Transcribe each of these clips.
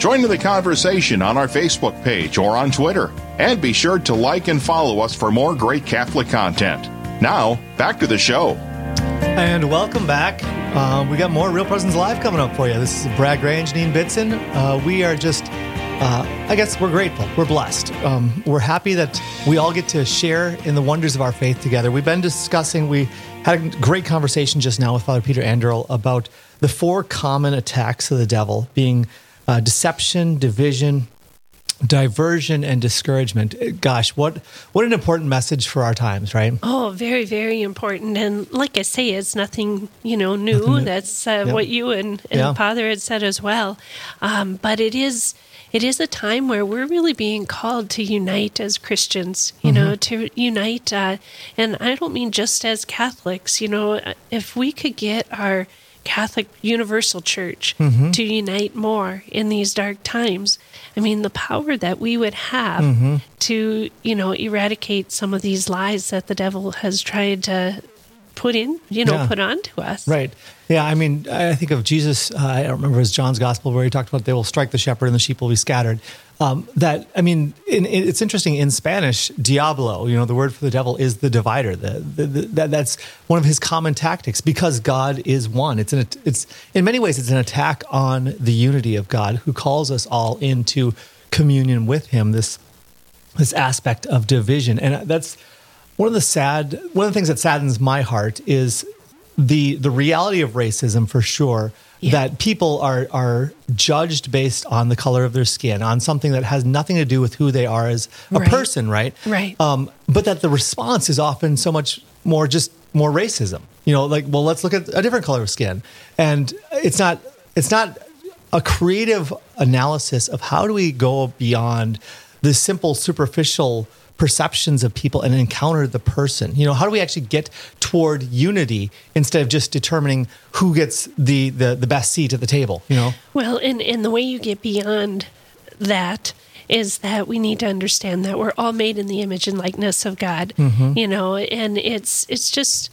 Join in the conversation on our Facebook page or on Twitter. And be sure to like and follow us for more great Catholic content. Now, back to the show. And welcome back. Uh, we got more Real Presence Live coming up for you. This is Brad Gray and Bitson. Uh, we are just, uh, I guess we're grateful. We're blessed. Um, we're happy that we all get to share in the wonders of our faith together. We've been discussing, we had a great conversation just now with Father Peter Anderl about the four common attacks of the devil being uh, deception, division, diversion and discouragement. Gosh what what an important message for our times right? Oh very very important. And like i say it's nothing you know new, new. that's uh, what you and, and yeah. father had said as well. Um, but it is it is a time where we're really being called to unite as christians you mm-hmm. know to unite uh, and i don't mean just as catholics. You know if we could get our Catholic Universal Church mm-hmm. to unite more in these dark times. I mean, the power that we would have mm-hmm. to, you know, eradicate some of these lies that the devil has tried to put in, you know, yeah. put onto us. Right. Yeah. I mean, I think of Jesus. Uh, I don't remember his John's Gospel where he talked about they will strike the shepherd and the sheep will be scattered. Um, that I mean, in, in, it's interesting in Spanish, diablo. You know, the word for the devil is the divider. The, the, the, that, that's one of his common tactics because God is one. It's an it's in many ways it's an attack on the unity of God, who calls us all into communion with Him. This this aspect of division, and that's one of the sad one of the things that saddens my heart is the the reality of racism for sure yeah. that people are are judged based on the color of their skin, on something that has nothing to do with who they are as a right. person, right? Right. Um, but that the response is often so much more just more racism. You know, like well, let's look at a different color of skin, and it's not it's not a creative analysis of how do we go beyond the simple superficial perceptions of people and encounter the person? You know, how do we actually get toward unity instead of just determining who gets the the, the best seat at the table? You know. Well, and and the way you get beyond that is that we need to understand that we're all made in the image and likeness of God. Mm-hmm. You know, and it's it's just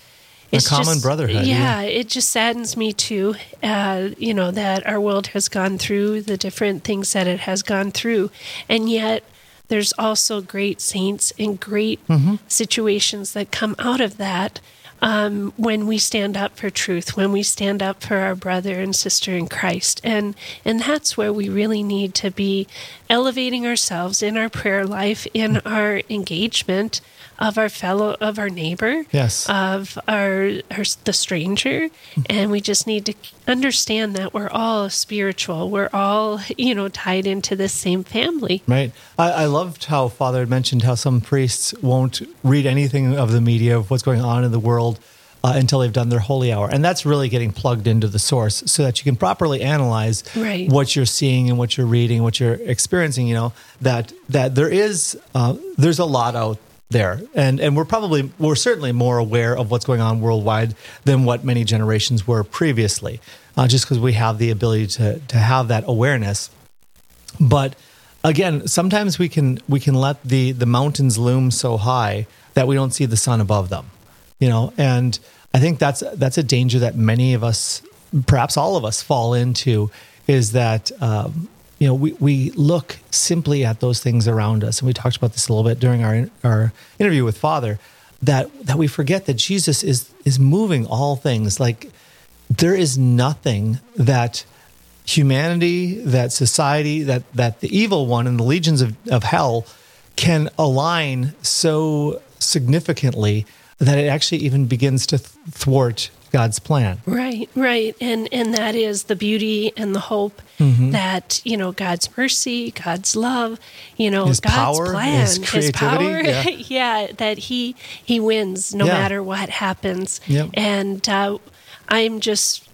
it's a common just, brotherhood. Yeah, yeah, it just saddens me too. Uh, you know that our world has gone through the different things that it has gone through, and yet there's also great saints and great mm-hmm. situations that come out of that um, when we stand up for truth, when we stand up for our brother and sister in Christ, and and that's where we really need to be elevating ourselves in our prayer life, in our engagement of our fellow of our neighbor yes. of our, our the stranger. And we just need to understand that we're all spiritual. We're all you know tied into this same family. Right. I, I loved how father had mentioned how some priests won't read anything of the media of what's going on in the world uh, until they've done their holy hour. And that's really getting plugged into the source so that you can properly analyze right. what you're seeing and what you're reading, what you're experiencing, you know, that, that there is, uh, there's a lot out there and and we're probably we're certainly more aware of what's going on worldwide than what many generations were previously uh, just because we have the ability to to have that awareness but again sometimes we can we can let the the mountains loom so high that we don't see the sun above them you know and i think that's that's a danger that many of us perhaps all of us fall into is that um, you know, we, we look simply at those things around us. And we talked about this a little bit during our, our interview with Father, that, that we forget that Jesus is, is moving all things. Like there is nothing that humanity, that society, that, that the evil one and the legions of, of hell can align so significantly that it actually even begins to thwart God's plan. Right, right. And and that is the beauty and the hope mm-hmm. that, you know, God's mercy, God's love, you know, his God's power, plan, his, his power, yeah. yeah. that he he wins no yeah. matter what happens. Yep. And uh, I'm just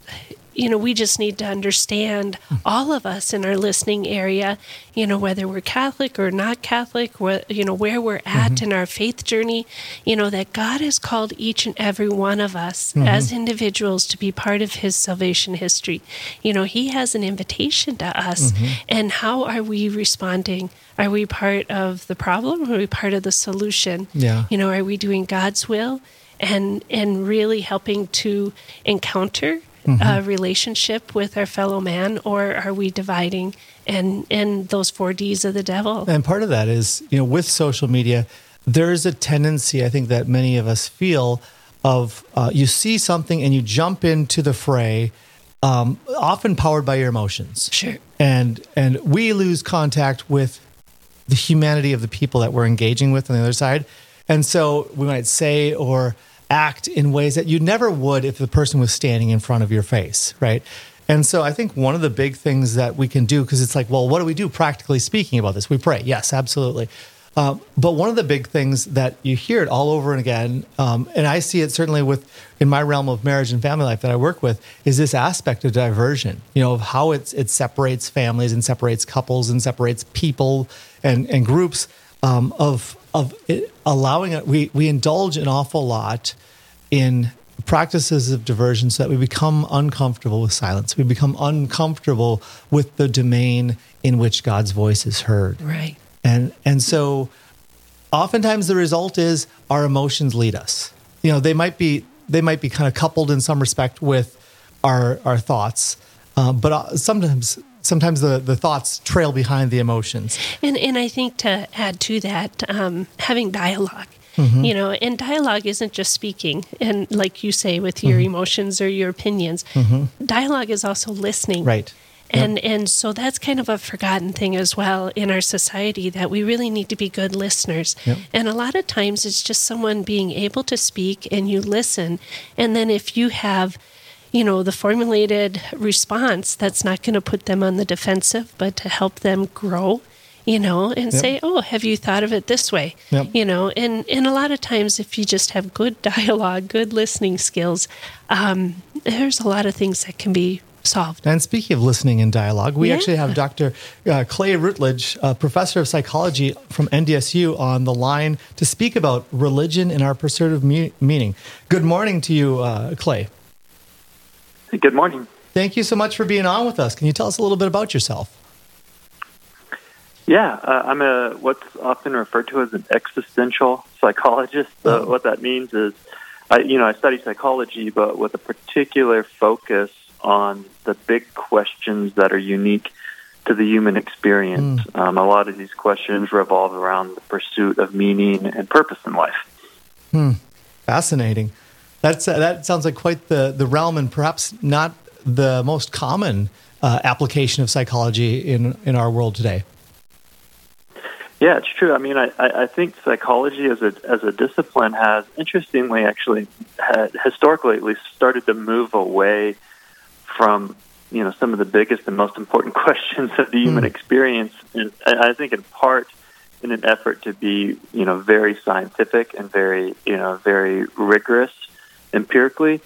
you know, we just need to understand all of us in our listening area, you know, whether we're Catholic or not Catholic, where, you know, where we're at mm-hmm. in our faith journey, you know, that God has called each and every one of us mm-hmm. as individuals to be part of his salvation history. You know, he has an invitation to us. Mm-hmm. And how are we responding? Are we part of the problem? Or are we part of the solution? Yeah. You know, are we doing God's will? And, and really helping to encounter mm-hmm. uh, relationship with our fellow man, or are we dividing and and those four D's of the devil? And part of that is, you know, with social media, there is a tendency I think that many of us feel of uh, you see something and you jump into the fray. Um, often powered by your emotions. Sure. And and we lose contact with the humanity of the people that we're engaging with on the other side. And so we might say or act in ways that you never would if the person was standing in front of your face, right? And so I think one of the big things that we can do, because it's like, well, what do we do practically speaking about this? We pray. Yes, absolutely. Uh, but one of the big things that you hear it all over and again, um, and I see it certainly with in my realm of marriage and family life that I work with, is this aspect of diversion. You know, of how it's it separates families and separates couples and separates people and and groups um, of of it, allowing it. We we indulge an awful lot in practices of diversion so that we become uncomfortable with silence. We become uncomfortable with the domain in which God's voice is heard. Right. And and so oftentimes the result is our emotions lead us. You know, they might be they might be kind of coupled in some respect with our our thoughts, uh, but uh, sometimes sometimes the, the thoughts trail behind the emotions. And and I think to add to that, um, having dialogue. Mm-hmm. You know, and dialogue isn't just speaking, and like you say, with your mm-hmm. emotions or your opinions. Mm-hmm. Dialogue is also listening. Right. And yep. and so that's kind of a forgotten thing as well in our society that we really need to be good listeners. Yep. And a lot of times it's just someone being able to speak and you listen, and then if you have you know, the formulated response that's not going to put them on the defensive, but to help them grow, you know, and yep. say, oh, have you thought of it this way? Yep. You know, and, and a lot of times if you just have good dialogue, good listening skills, um, there's a lot of things that can be solved. And speaking of listening and dialogue, we yeah. actually have Dr. Uh, Clay Routledge, a professor of psychology from NDSU, on the line to speak about religion and our pursuit of me- meaning. Good morning to you, uh, Clay. Good morning. Thank you so much for being on with us. Can you tell us a little bit about yourself? Yeah, uh, I'm a what's often referred to as an existential psychologist. Uh. What that means is, I, you know, I study psychology, but with a particular focus on the big questions that are unique to the human experience. Mm. Um, a lot of these questions revolve around the pursuit of meaning and purpose in life. Hmm. Fascinating. That's uh, that sounds like quite the the realm, and perhaps not the most common uh, application of psychology in in our world today. Yeah, it's true. I mean, I, I think psychology as a as a discipline has, interestingly, actually, historically at least, started to move away from you know some of the biggest and most important questions of the human mm. experience, and I think in part in an effort to be you know very scientific and very you know very rigorous empirically.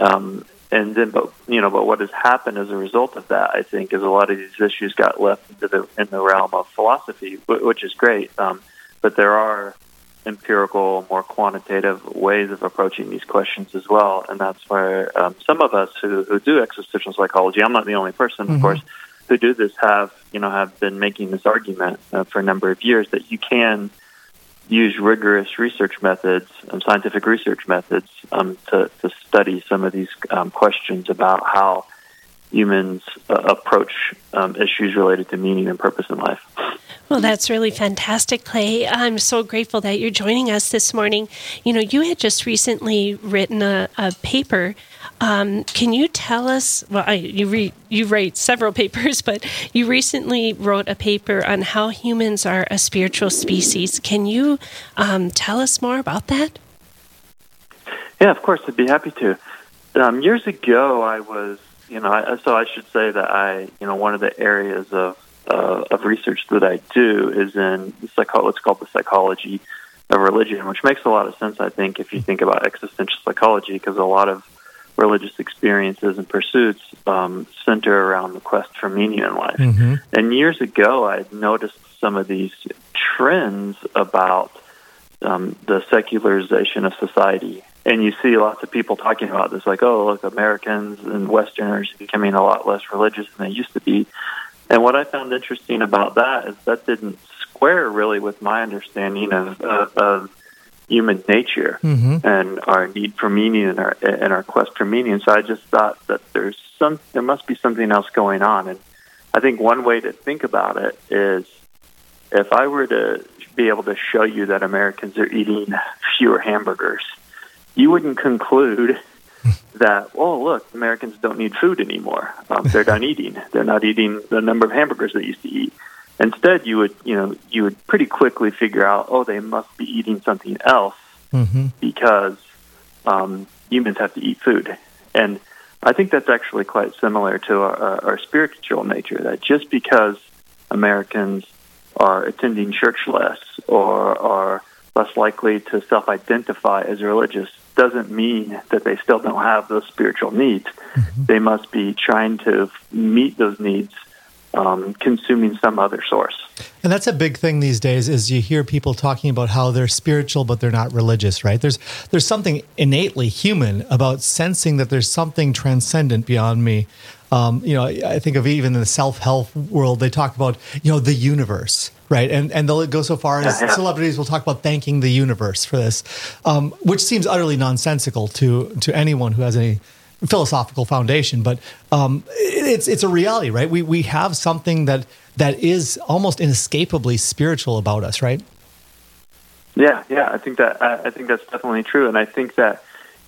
Um, and then, but you know, but what has happened as a result of that, I think, is a lot of these issues got left into the in the realm of philosophy, which is great. Um, but there are empirical, more quantitative ways of approaching these questions as well, and that's where um, some of us who, who do existential psychology, I'm not the only person, mm-hmm. of course, who do this have you know have been making this argument uh, for a number of years that you can use rigorous research methods, um, scientific research methods, um, to, to study some of these um, questions about how humans uh, approach um, issues related to meaning and purpose in life. Well, that's really fantastic, Clay. I'm so grateful that you're joining us this morning. You know, you had just recently written a, a paper um, can you tell us? Well, I, you re, you write several papers, but you recently wrote a paper on how humans are a spiritual species. Can you um, tell us more about that? Yeah, of course, I'd be happy to. Um, years ago, I was, you know, I, so I should say that I, you know, one of the areas of uh, of research that I do is in psycho- what's called the psychology of religion, which makes a lot of sense, I think, if you think about existential psychology, because a lot of religious experiences and pursuits um, center around the quest for meaning in life. Mm-hmm. And years ago, I noticed some of these trends about um, the secularization of society. And you see lots of people talking about this, like, oh, look, Americans and Westerners are becoming a lot less religious than they used to be. And what I found interesting about that is that didn't square really with my understanding of, of human nature mm-hmm. and our need for meaning and our and our quest for meaning. So I just thought that there's some there must be something else going on, and I think one way to think about it is if I were to be able to show you that Americans are eating fewer hamburgers, you wouldn't conclude that oh look Americans don't need food anymore. Um, they're done eating. They're not eating the number of hamburgers they used to eat. Instead, you would you know you would pretty quickly figure out oh they must be eating something else mm-hmm. because um, humans have to eat food, and I think that's actually quite similar to our, our spiritual nature. That just because Americans are attending church less or are less likely to self-identify as religious doesn't mean that they still don't have those spiritual needs. Mm-hmm. They must be trying to meet those needs um, consuming some other source. And that's a big thing these days. Is you hear people talking about how they're spiritual but they're not religious, right? There's there's something innately human about sensing that there's something transcendent beyond me. Um, you know, I think of even in the self help world, they talk about you know the universe, right? And and they'll go so far as uh-huh. celebrities will talk about thanking the universe for this, um, which seems utterly nonsensical to to anyone who has any philosophical foundation, but um, it's it's a reality, right? We we have something that that is almost inescapably spiritual about us, right? Yeah, yeah, I think that I, think that's definitely true, and I think that,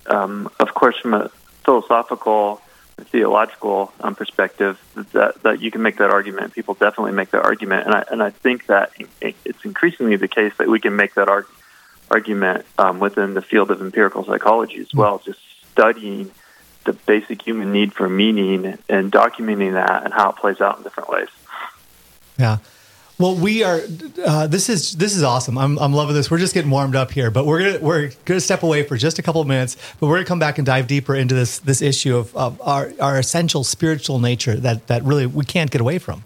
um, of course, from a philosophical, theological um, perspective, that that you can make that argument. People definitely make that argument, and I and I think that it's increasingly the case that we can make that arg- argument um, within the field of empirical psychology as well. Just studying the basic human need for meaning and documenting that and how it plays out in different ways. Yeah. Well, we are. Uh, this is this is awesome. I'm I'm loving this. We're just getting warmed up here, but we're gonna we're gonna step away for just a couple of minutes. But we're gonna come back and dive deeper into this this issue of, of our our essential spiritual nature that that really we can't get away from.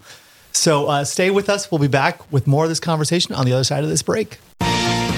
So uh, stay with us. We'll be back with more of this conversation on the other side of this break.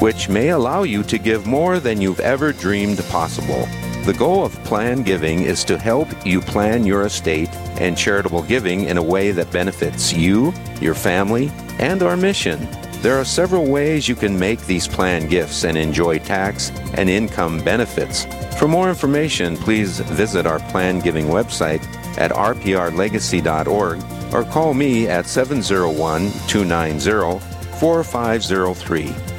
which may allow you to give more than you've ever dreamed possible. The goal of plan giving is to help you plan your estate and charitable giving in a way that benefits you, your family, and our mission. There are several ways you can make these plan gifts and enjoy tax and income benefits. For more information, please visit our plan giving website at rprlegacy.org or call me at 701 290 4503.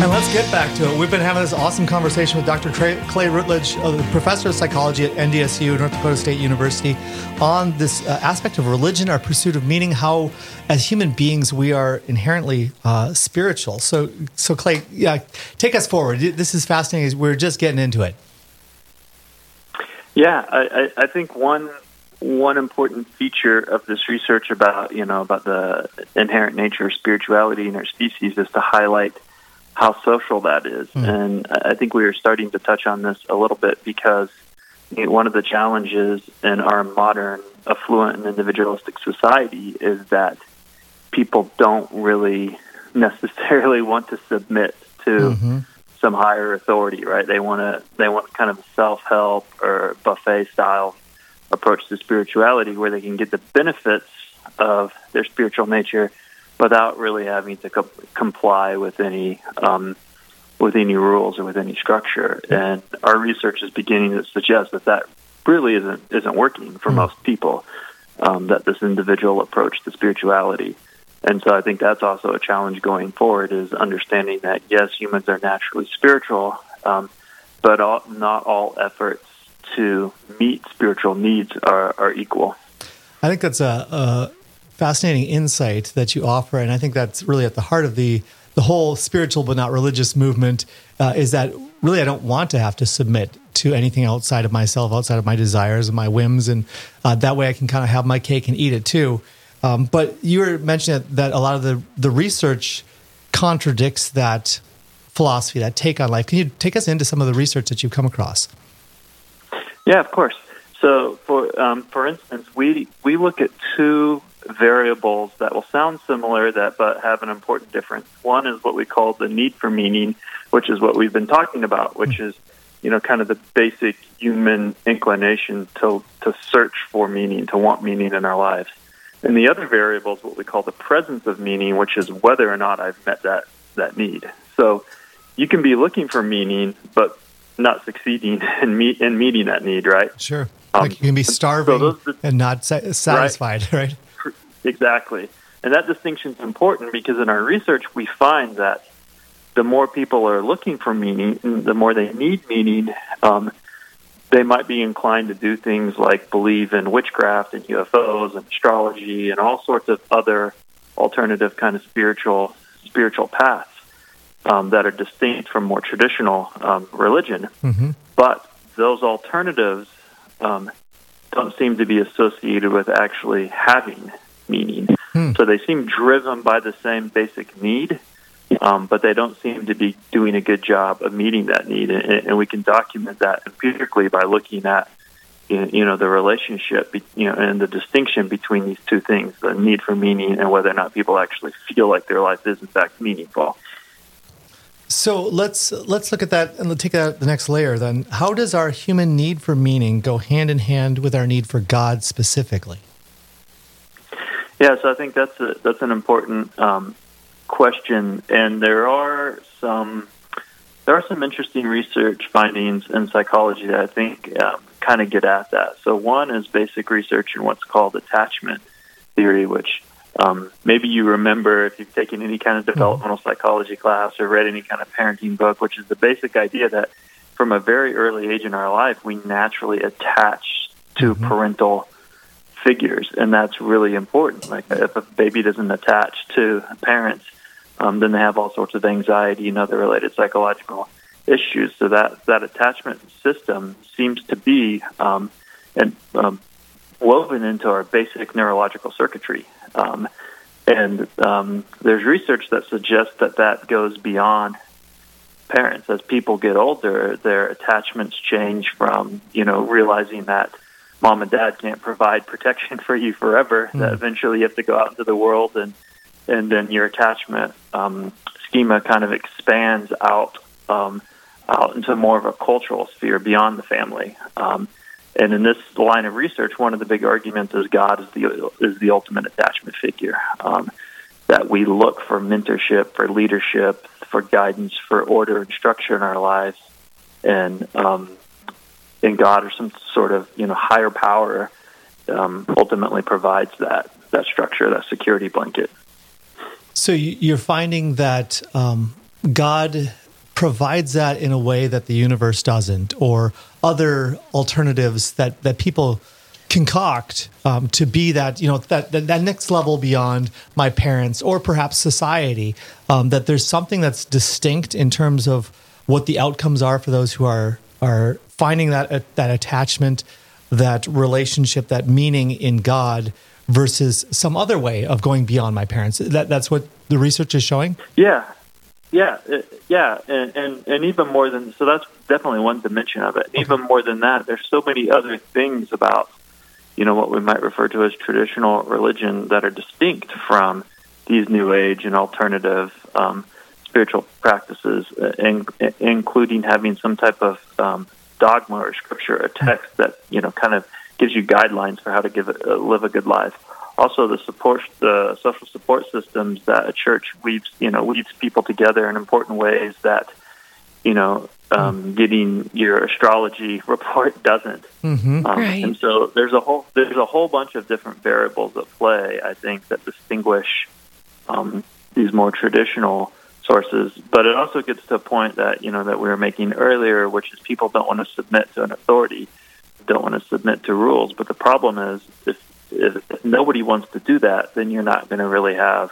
And let's get back to it. We've been having this awesome conversation with Dr. Clay Routledge, professor of psychology at NDSU, North Dakota State University, on this uh, aspect of religion, our pursuit of meaning, how as human beings we are inherently uh, spiritual. So, so Clay, yeah, take us forward. This is fascinating. We're just getting into it. Yeah, I, I think one one important feature of this research about you know about the inherent nature of spirituality in our species is to highlight how social that is. Mm. And I think we are starting to touch on this a little bit because one of the challenges in our modern affluent and individualistic society is that people don't really necessarily want to submit to mm-hmm. some higher authority, right? They want to they want kind of self help or buffet style approach to spirituality where they can get the benefits of their spiritual nature without really having to co- comply with any um, with any rules or with any structure. And our research is beginning to suggest that that really isn't isn't working for mm. most people. Um, that this individual approach to spirituality. And so I think that's also a challenge going forward is understanding that yes, humans are naturally spiritual, um, but all, not all efforts to meet spiritual needs are, are equal. I think that's a, a fascinating insight that you offer, and I think that's really at the heart of the the whole spiritual but not religious movement. Uh, is that really I don't want to have to submit to anything outside of myself, outside of my desires and my whims, and uh, that way I can kind of have my cake and eat it too. Um, but you were mentioning that a lot of the the research contradicts that philosophy, that take on life. Can you take us into some of the research that you've come across? Yeah, of course. So, for um, for instance, we we look at two variables that will sound similar that but have an important difference. One is what we call the need for meaning, which is what we've been talking about, which is you know kind of the basic human inclination to to search for meaning, to want meaning in our lives. And the other variable is what we call the presence of meaning, which is whether or not I've met that that need. So you can be looking for meaning, but not succeeding in meet in meeting that need, right? Sure. Um, like you can be starving so those, and not satisfied, right? right? Exactly. And that distinction is important because in our research we find that the more people are looking for meaning, the more they need meaning, um, they might be inclined to do things like believe in witchcraft and UFOs and astrology and all sorts of other alternative kind of spiritual spiritual paths um, that are distinct from more traditional um, religion. Mm-hmm. But those alternatives um, don't seem to be associated with actually having meaning. Hmm. So they seem driven by the same basic need, um, but they don't seem to be doing a good job of meeting that need. And, and we can document that empirically by looking at you know the relationship you know and the distinction between these two things the need for meaning and whether or not people actually feel like their life is in fact meaningful so let's let's look at that and let's take that the next layer then how does our human need for meaning go hand in hand with our need for god specifically yeah so i think that's a that's an important um, question, and there are some there are some interesting research findings in psychology that I think um, kind of get at that. So one is basic research in what's called attachment theory, which um, maybe you remember if you've taken any kind of mm-hmm. developmental psychology class or read any kind of parenting book, which is the basic idea that from a very early age in our life, we naturally attach to mm-hmm. parental figures, and that's really important. Like if a baby doesn't attach to parents, um, then they have all sorts of anxiety and other related psychological issues. So that that attachment system seems to be um, and um, woven into our basic neurological circuitry. Um, and um, there's research that suggests that that goes beyond parents. As people get older, their attachments change from you know realizing that mom and dad can't provide protection for you forever. Mm. That eventually you have to go out into the world and and then your attachment um, schema kind of expands out um, out into more of a cultural sphere beyond the family. Um, and in this line of research, one of the big arguments is God is the is the ultimate attachment figure. Um, that we look for mentorship, for leadership, for guidance, for order and structure in our lives, and um, in God or some sort of you know higher power um, ultimately provides that that structure, that security blanket. So you're finding that um, God provides that in a way that the universe doesn't, or other alternatives that that people concoct um, to be that you know that, that, that next level beyond my parents or perhaps society. Um, that there's something that's distinct in terms of what the outcomes are for those who are are finding that uh, that attachment, that relationship, that meaning in God versus some other way of going beyond my parents. That that's what the research is showing. Yeah, yeah, uh, yeah, and, and and even more than so. That's definitely one dimension of it. Okay. Even more than that, there's so many other things about you know what we might refer to as traditional religion that are distinct from these new age and alternative um, spiritual practices, uh, in, including having some type of um, dogma or scripture, a text that you know kind of gives you guidelines for how to give it, uh, live a good life. Also, the support, the social support systems that a church weaves, you know, weaves people together in important ways that, you know, um, hmm. getting your astrology report doesn't. Mm-hmm. Um, right. And so there's a whole there's a whole bunch of different variables at play. I think that distinguish um, these more traditional sources. But it also gets to a point that you know that we were making earlier, which is people don't want to submit to an authority, don't want to submit to rules. But the problem is, if, if, if nobody wants to do that, then you're not going to really have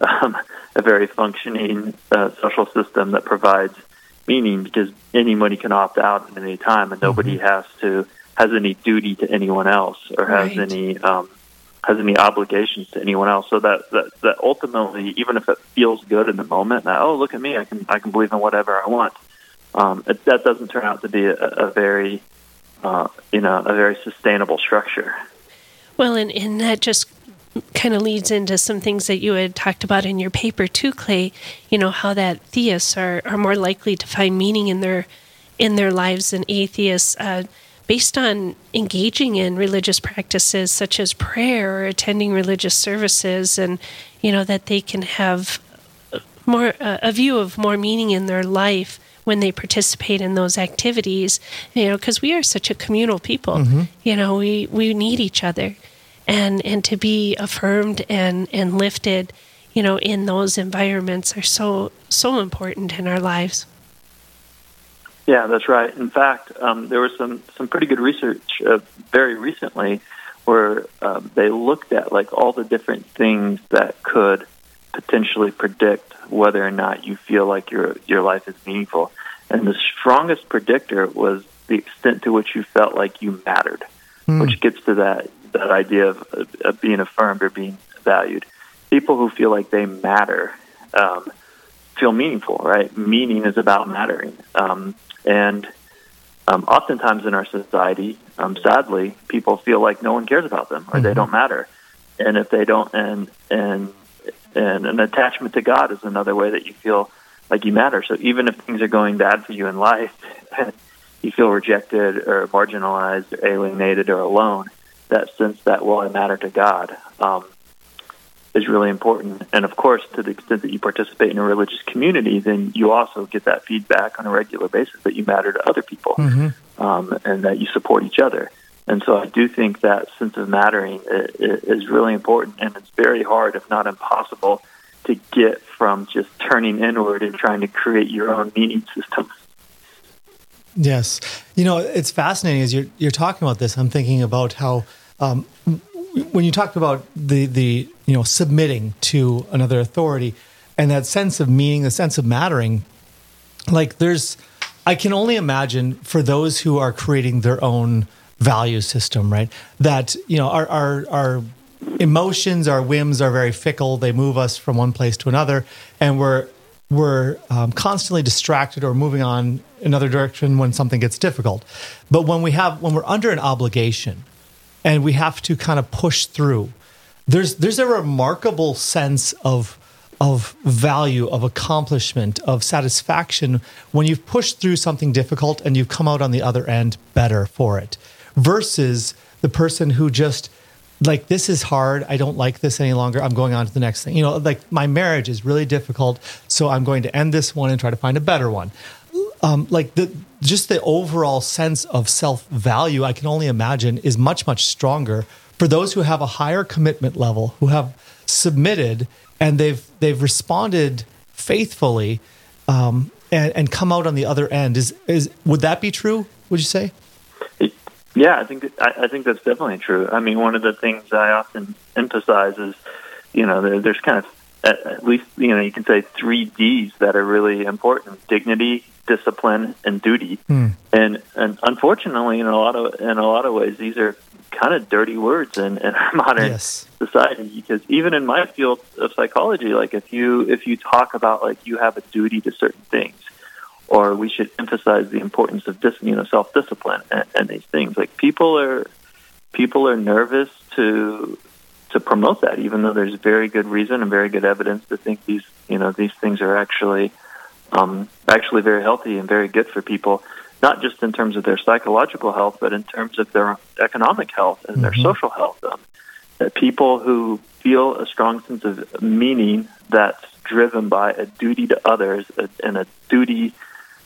um, a very functioning uh, social system that provides meaning because anybody can opt out at any time, and nobody mm-hmm. has to has any duty to anyone else or has right. any um, has any obligations to anyone else. So that, that that ultimately, even if it feels good in the moment, that oh look at me, I can I can believe in whatever I want. Um, it, that doesn't turn out to be a, a very uh, you know a very sustainable structure. Well, and, and that just kind of leads into some things that you had talked about in your paper too, Clay. You know how that theists are, are more likely to find meaning in their in their lives than atheists. Uh, based on engaging in religious practices such as prayer or attending religious services, and you know that they can have more uh, a view of more meaning in their life when they participate in those activities. You know, because we are such a communal people. Mm-hmm. You know, we we need each other, and and to be affirmed and and lifted. You know, in those environments are so so important in our lives. Yeah, that's right. In fact, um, there was some some pretty good research uh, very recently where uh, they looked at like all the different things that could potentially predict whether or not you feel like your your life is meaningful. And the strongest predictor was the extent to which you felt like you mattered, mm. which gets to that that idea of, of being affirmed or being valued. People who feel like they matter um, feel meaningful, right? Meaning is about mattering. Um, and um, oftentimes in our society, um, sadly, people feel like no one cares about them or mm-hmm. they don't matter. And if they don't, and and and an attachment to God is another way that you feel like you matter. So even if things are going bad for you in life, you feel rejected or marginalized, or alienated, or alone. That sense that well, I matter to God. Um, is really important. And of course, to the extent that you participate in a religious community, then you also get that feedback on a regular basis that you matter to other people mm-hmm. um, and that you support each other. And so I do think that sense of mattering is really important, and it's very hard, if not impossible, to get from just turning inward and trying to create your own meaning system. Yes, you know it's fascinating as you're you're talking about this. I'm thinking about how um, when you talk about the the you know submitting to another authority and that sense of meaning, the sense of mattering, like there's, I can only imagine for those who are creating their own value system, right? That you know our our our emotions, our whims are very fickle. They move us from one place to another, and we're we're um, constantly distracted or moving on another direction when something gets difficult. But when we have when we're under an obligation and we have to kind of push through. There's there's a remarkable sense of of value, of accomplishment, of satisfaction when you've pushed through something difficult and you've come out on the other end better for it, versus the person who just like this is hard i don't like this any longer i'm going on to the next thing. You know like my marriage is really difficult so i'm going to end this one and try to find a better one. Um, like the just the overall sense of self value, I can only imagine, is much much stronger for those who have a higher commitment level, who have submitted and they've they've responded faithfully, um, and, and come out on the other end. Is is would that be true? Would you say? Yeah, I think I, I think that's definitely true. I mean, one of the things I often emphasize is, you know, there, there's kind of at, at least you know you can say three D's that are really important: dignity, discipline, and duty. Mm. And and unfortunately, in a lot of in a lot of ways, these are kind of dirty words in, in our modern yes. society. Because even in my field of psychology, like if you if you talk about like you have a duty to certain things, or we should emphasize the importance of dis, you know self discipline and, and these things, like people are people are nervous to to promote that, even though there's very good reason and very good evidence to think these you know these things are actually um, actually very healthy and very good for people, not just in terms of their psychological health, but in terms of their economic health and mm-hmm. their social health. Um, that people who feel a strong sense of meaning that's driven by a duty to others and a duty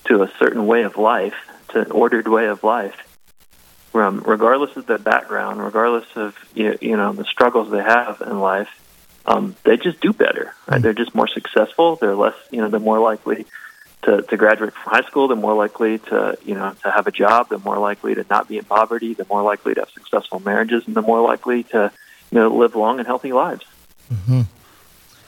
to a certain way of life, to an ordered way of life, um, regardless of their background, regardless of you, you know the struggles they have in life, um, they just do better. Right? Mm. They're just more successful. They're less, you know, they're more likely to, to graduate from high school. They're more likely to, you know, to have a job. They're more likely to not be in poverty. They're more likely to have successful marriages, and they're more likely to, you know, live long and healthy lives. Mm-hmm.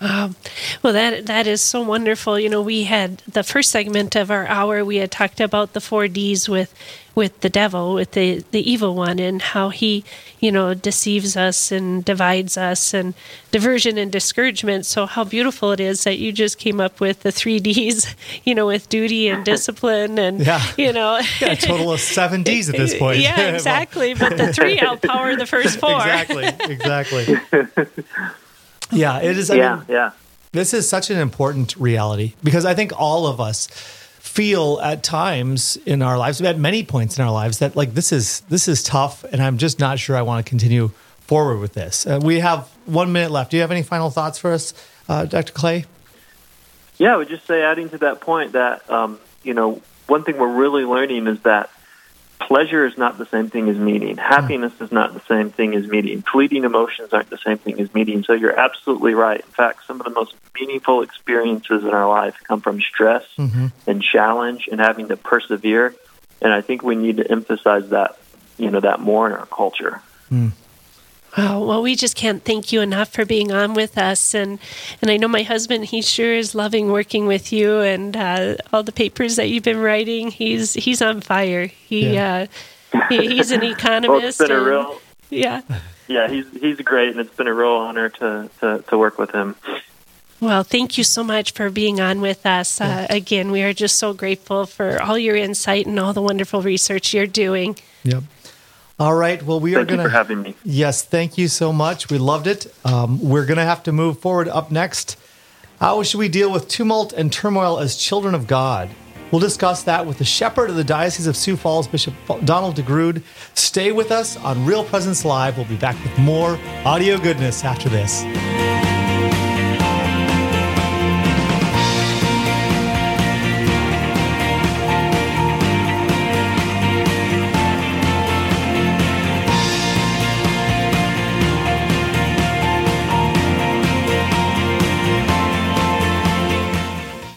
Um, well, that that is so wonderful. You know, we had the first segment of our hour. We had talked about the four Ds with with the devil, with the the evil one, and how he, you know, deceives us and divides us, and diversion and discouragement. So, how beautiful it is that you just came up with the three Ds. You know, with duty and discipline, and yeah. you know, yeah, a total of seven Ds at this point. Yeah, exactly. but the three outpower the first four. exactly. Exactly. Yeah, it is. I yeah, mean, yeah. This is such an important reality because I think all of us feel at times in our lives, at many points in our lives, that like this is this is tough, and I'm just not sure I want to continue forward with this. Uh, we have one minute left. Do you have any final thoughts for us, uh, Dr. Clay? Yeah, I would just say, adding to that point, that um, you know, one thing we're really learning is that pleasure is not the same thing as meaning. Happiness is not the same thing as meaning. Fleeting emotions aren't the same thing as meaning. So you're absolutely right. In fact, some of the most meaningful experiences in our life come from stress mm-hmm. and challenge and having to persevere. And I think we need to emphasize that, you know, that more in our culture. Mm. Oh, well, we just can't thank you enough for being on with us. And, and I know my husband, he sure is loving working with you and uh, all the papers that you've been writing. He's, he's on fire. He, yeah. uh, he he's an economist. well, it's been and, a real, yeah. Yeah, he's, he's great, and it's been a real honor to, to, to work with him. Well, thank you so much for being on with us. Uh, again, we are just so grateful for all your insight and all the wonderful research you're doing. Yep. All right. Well, we thank are going to. having me. Yes. Thank you so much. We loved it. Um, we're going to have to move forward up next. How should we deal with tumult and turmoil as children of God? We'll discuss that with the shepherd of the Diocese of Sioux Falls, Bishop Donald DeGrood. Stay with us on Real Presence Live. We'll be back with more audio goodness after this.